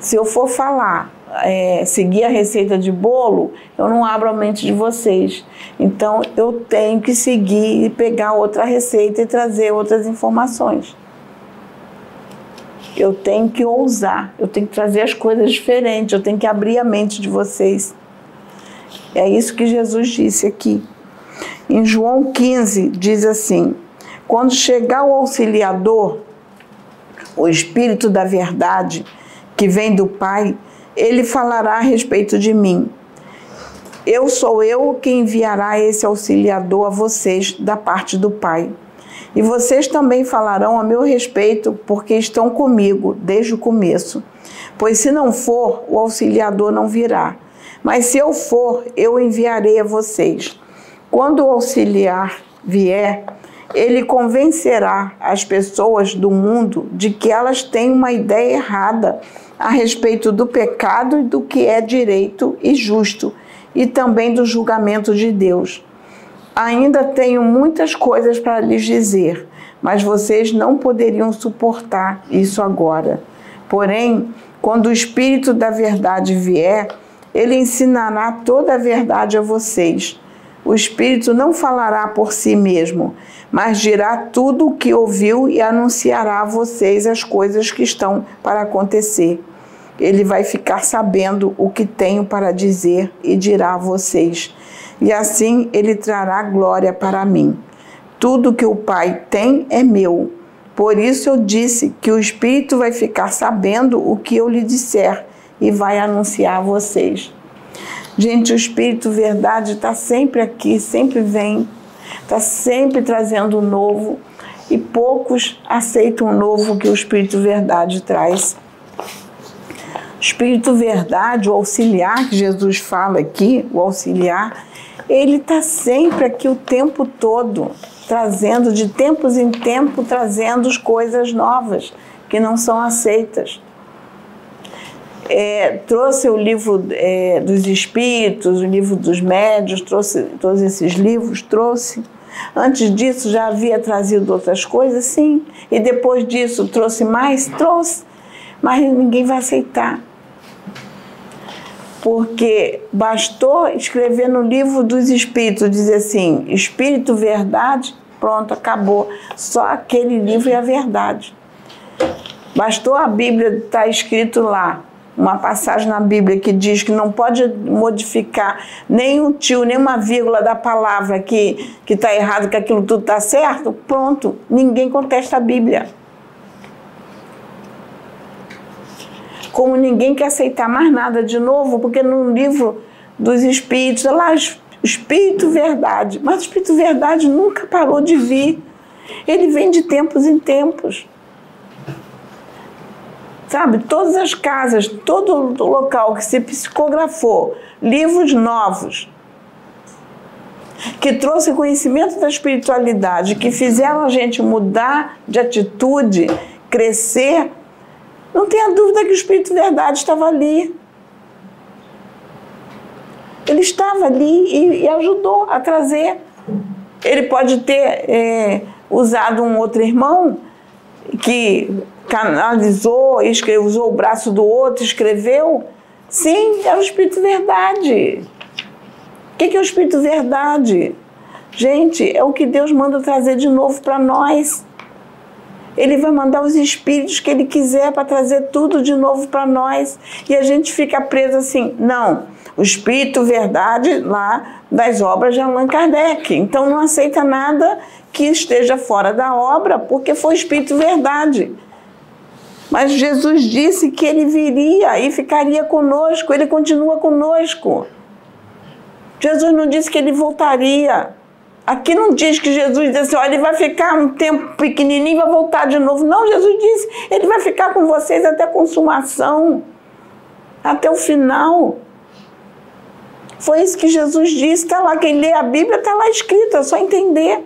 Se eu for falar é, seguir a receita de bolo, eu não abro a mente de vocês. Então eu tenho que seguir e pegar outra receita e trazer outras informações. Eu tenho que ousar, eu tenho que trazer as coisas diferentes, eu tenho que abrir a mente de vocês. É isso que Jesus disse aqui. Em João 15 diz assim: Quando chegar o auxiliador, o Espírito da Verdade, que vem do Pai, ele falará a respeito de mim. Eu sou eu que enviará esse auxiliador a vocês da parte do Pai. E vocês também falarão a meu respeito, porque estão comigo desde o começo. Pois se não for, o auxiliador não virá. Mas se eu for, eu enviarei a vocês. Quando o auxiliar vier, ele convencerá as pessoas do mundo de que elas têm uma ideia errada a respeito do pecado e do que é direito e justo, e também do julgamento de Deus. Ainda tenho muitas coisas para lhes dizer, mas vocês não poderiam suportar isso agora. Porém, quando o Espírito da Verdade vier, ele ensinará toda a verdade a vocês. O Espírito não falará por si mesmo, mas dirá tudo o que ouviu e anunciará a vocês as coisas que estão para acontecer. Ele vai ficar sabendo o que tenho para dizer e dirá a vocês e assim ele trará glória para mim. Tudo que o Pai tem é meu. Por isso eu disse que o Espírito vai ficar sabendo o que eu lhe disser e vai anunciar a vocês. Gente, o Espírito Verdade está sempre aqui, sempre vem, está sempre trazendo o novo e poucos aceitam o novo que o Espírito Verdade traz. Espírito Verdade, o auxiliar que Jesus fala aqui, o auxiliar, ele está sempre aqui o tempo todo, trazendo, de tempos em tempo, trazendo coisas novas que não são aceitas. É, trouxe o livro é, dos espíritos, o livro dos médios, trouxe todos esses livros, trouxe. Antes disso já havia trazido outras coisas, sim. E depois disso trouxe mais? Trouxe. Mas ninguém vai aceitar porque bastou escrever no livro dos Espíritos, dizer assim: Espírito, verdade, pronto, acabou. Só aquele livro é a verdade. Bastou a Bíblia estar escrito lá, uma passagem na Bíblia que diz que não pode modificar nem um tio, nem uma vírgula da palavra que está errado, que aquilo tudo está certo, pronto, ninguém contesta a Bíblia. Como ninguém quer aceitar mais nada de novo, porque no livro dos Espíritos, lá, Espírito Verdade, mas o Espírito Verdade nunca parou de vir. Ele vem de tempos em tempos. Sabe, todas as casas, todo local que se psicografou, livros novos, que trouxe conhecimento da espiritualidade, que fizeram a gente mudar de atitude, crescer, não tenha dúvida que o Espírito Verdade estava ali. Ele estava ali e, e ajudou a trazer. Ele pode ter é, usado um outro irmão que canalizou, escreveu, usou o braço do outro, escreveu. Sim, é o Espírito Verdade. O que é o Espírito Verdade? Gente, é o que Deus manda trazer de novo para nós. Ele vai mandar os espíritos que ele quiser para trazer tudo de novo para nós. E a gente fica preso assim, não, o espírito verdade lá das obras de Allan Kardec. Então não aceita nada que esteja fora da obra, porque foi espírito verdade. Mas Jesus disse que ele viria e ficaria conosco, ele continua conosco. Jesus não disse que ele voltaria. Aqui não diz que Jesus disse assim, olha, ele vai ficar um tempo pequenininho e vai voltar de novo. Não, Jesus disse, ele vai ficar com vocês até a consumação, até o final. Foi isso que Jesus disse, está lá, quem lê a Bíblia está lá escrito, é só entender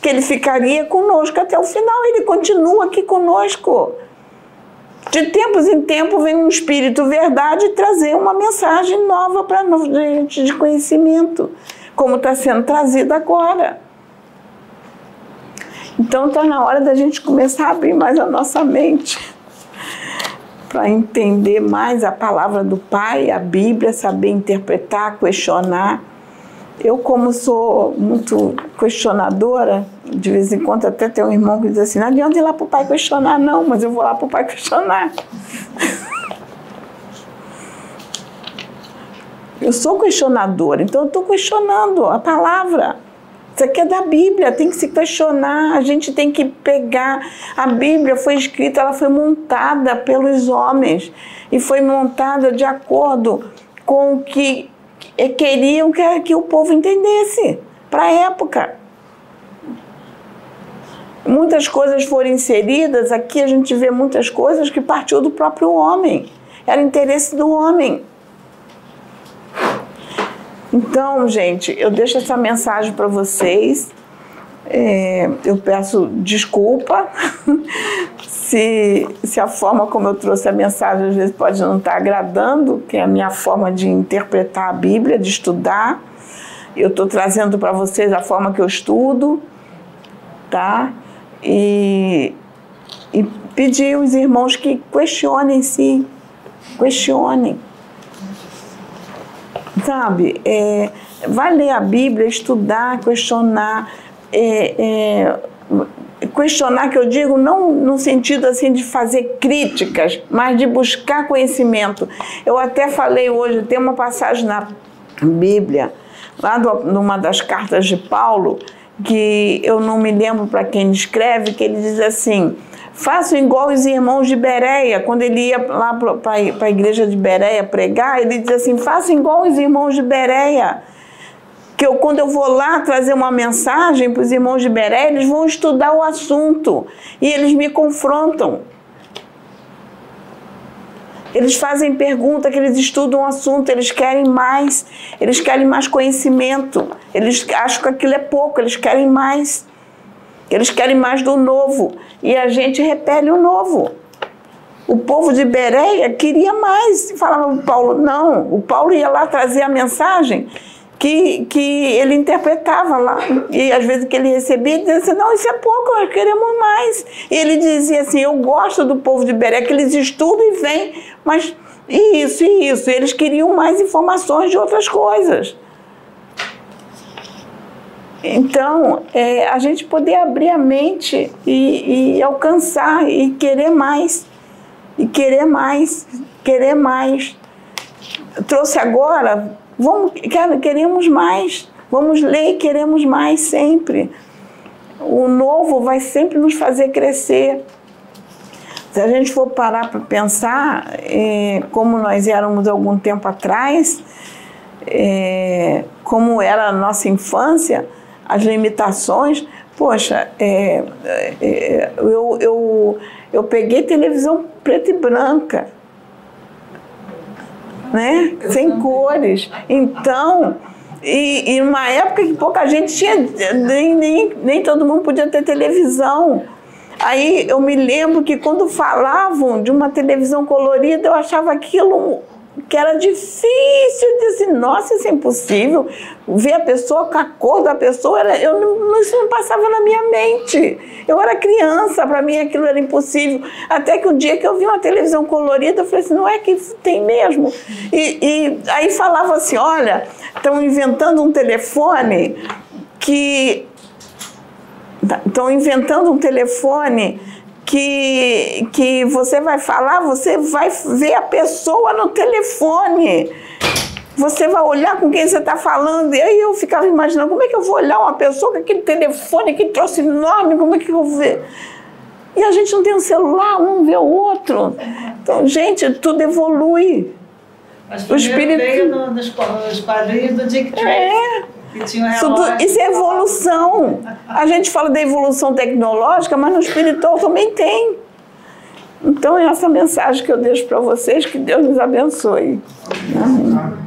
que ele ficaria conosco até o final, ele continua aqui conosco. De tempos em tempos vem um Espírito Verdade trazer uma mensagem nova para gente de conhecimento como está sendo trazido agora. Então está na hora da gente começar a abrir mais a nossa mente para entender mais a palavra do Pai, a Bíblia, saber interpretar, questionar. Eu, como sou muito questionadora, de vez em quando até tem um irmão que diz assim: não adianta ir lá para o Pai questionar, não, mas eu vou lá para o Pai questionar. Eu sou questionadora, então eu estou questionando a palavra. Isso aqui é da Bíblia, tem que se questionar, a gente tem que pegar. A Bíblia foi escrita, ela foi montada pelos homens e foi montada de acordo com o que queriam que, que o povo entendesse para a época. Muitas coisas foram inseridas, aqui a gente vê muitas coisas que partiu do próprio homem, era interesse do homem. Então, gente, eu deixo essa mensagem para vocês. É, eu peço desculpa se, se a forma como eu trouxe a mensagem às vezes pode não estar agradando, que é a minha forma de interpretar a Bíblia, de estudar. Eu estou trazendo para vocês a forma que eu estudo, tá? E, e pedir aos irmãos que questionem se questionem sabe? É, vai ler a Bíblia, estudar, questionar. É, é, questionar que eu digo não no sentido assim de fazer críticas, mas de buscar conhecimento. Eu até falei hoje, tem uma passagem na Bíblia, lá do, numa das cartas de Paulo, que eu não me lembro para quem escreve, que ele diz assim: Façam igual os irmãos de Bereia. Quando ele ia lá para a igreja de Bereia pregar, ele diz assim: façam igual os irmãos de Bereia. Que eu, quando eu vou lá trazer uma mensagem para os irmãos de Bereia, eles vão estudar o assunto e eles me confrontam. Eles fazem pergunta, que eles estudam o assunto, eles querem mais, eles querem mais conhecimento, eles acham que aquilo é pouco, eles querem mais. Eles querem mais do novo e a gente repele o novo. O povo de Bereia queria mais. Falava o Paulo, não. O Paulo ia lá trazer a mensagem que, que ele interpretava lá. E às vezes que ele recebia, ele dizia assim, não, isso é pouco, nós queremos mais. E ele dizia assim, eu gosto do povo de Bereia, que eles estudam e vêm, mas isso e isso. Eles queriam mais informações de outras coisas. Então, é, a gente poder abrir a mente e, e, alcançar e querer mais, e querer mais, querer mais. trouxe agora, vamos, queremos mais, vamos ler e queremos mais sempre. O novo vai sempre nos fazer crescer. Se a gente for parar para pensar, é, como nós éramos algum tempo atrás, é, como era a nossa infância, as limitações. Poxa, é, é, eu, eu, eu peguei televisão preta e branca, né? sem cores. Então, e, e uma época que pouca gente tinha, nem, nem, nem todo mundo podia ter televisão. Aí eu me lembro que quando falavam de uma televisão colorida, eu achava aquilo que era difícil, assim, nossa, isso é impossível. Ver a pessoa com a cor da pessoa, era, eu não, isso não passava na minha mente. Eu era criança, para mim aquilo era impossível. Até que um dia que eu vi uma televisão colorida, eu falei assim, não é que tem mesmo? E, e aí falava assim, olha, estão inventando um telefone que... Estão inventando um telefone que, que você vai falar, você vai ver a pessoa no telefone. Você vai olhar com quem você está falando. E aí eu ficava imaginando, como é que eu vou olhar uma pessoa com aquele telefone, aquele troço enorme, como é que eu vou ver? E a gente não tem um celular, um vê o outro. Então, gente, tudo evolui. Mas o espírito veio no, nos quadrinhos do Dick Tracy. É. Isso, isso é evolução. A gente fala da evolução tecnológica, mas no espiritual também tem. Então, é essa mensagem que eu deixo para vocês, que Deus nos abençoe. Amém.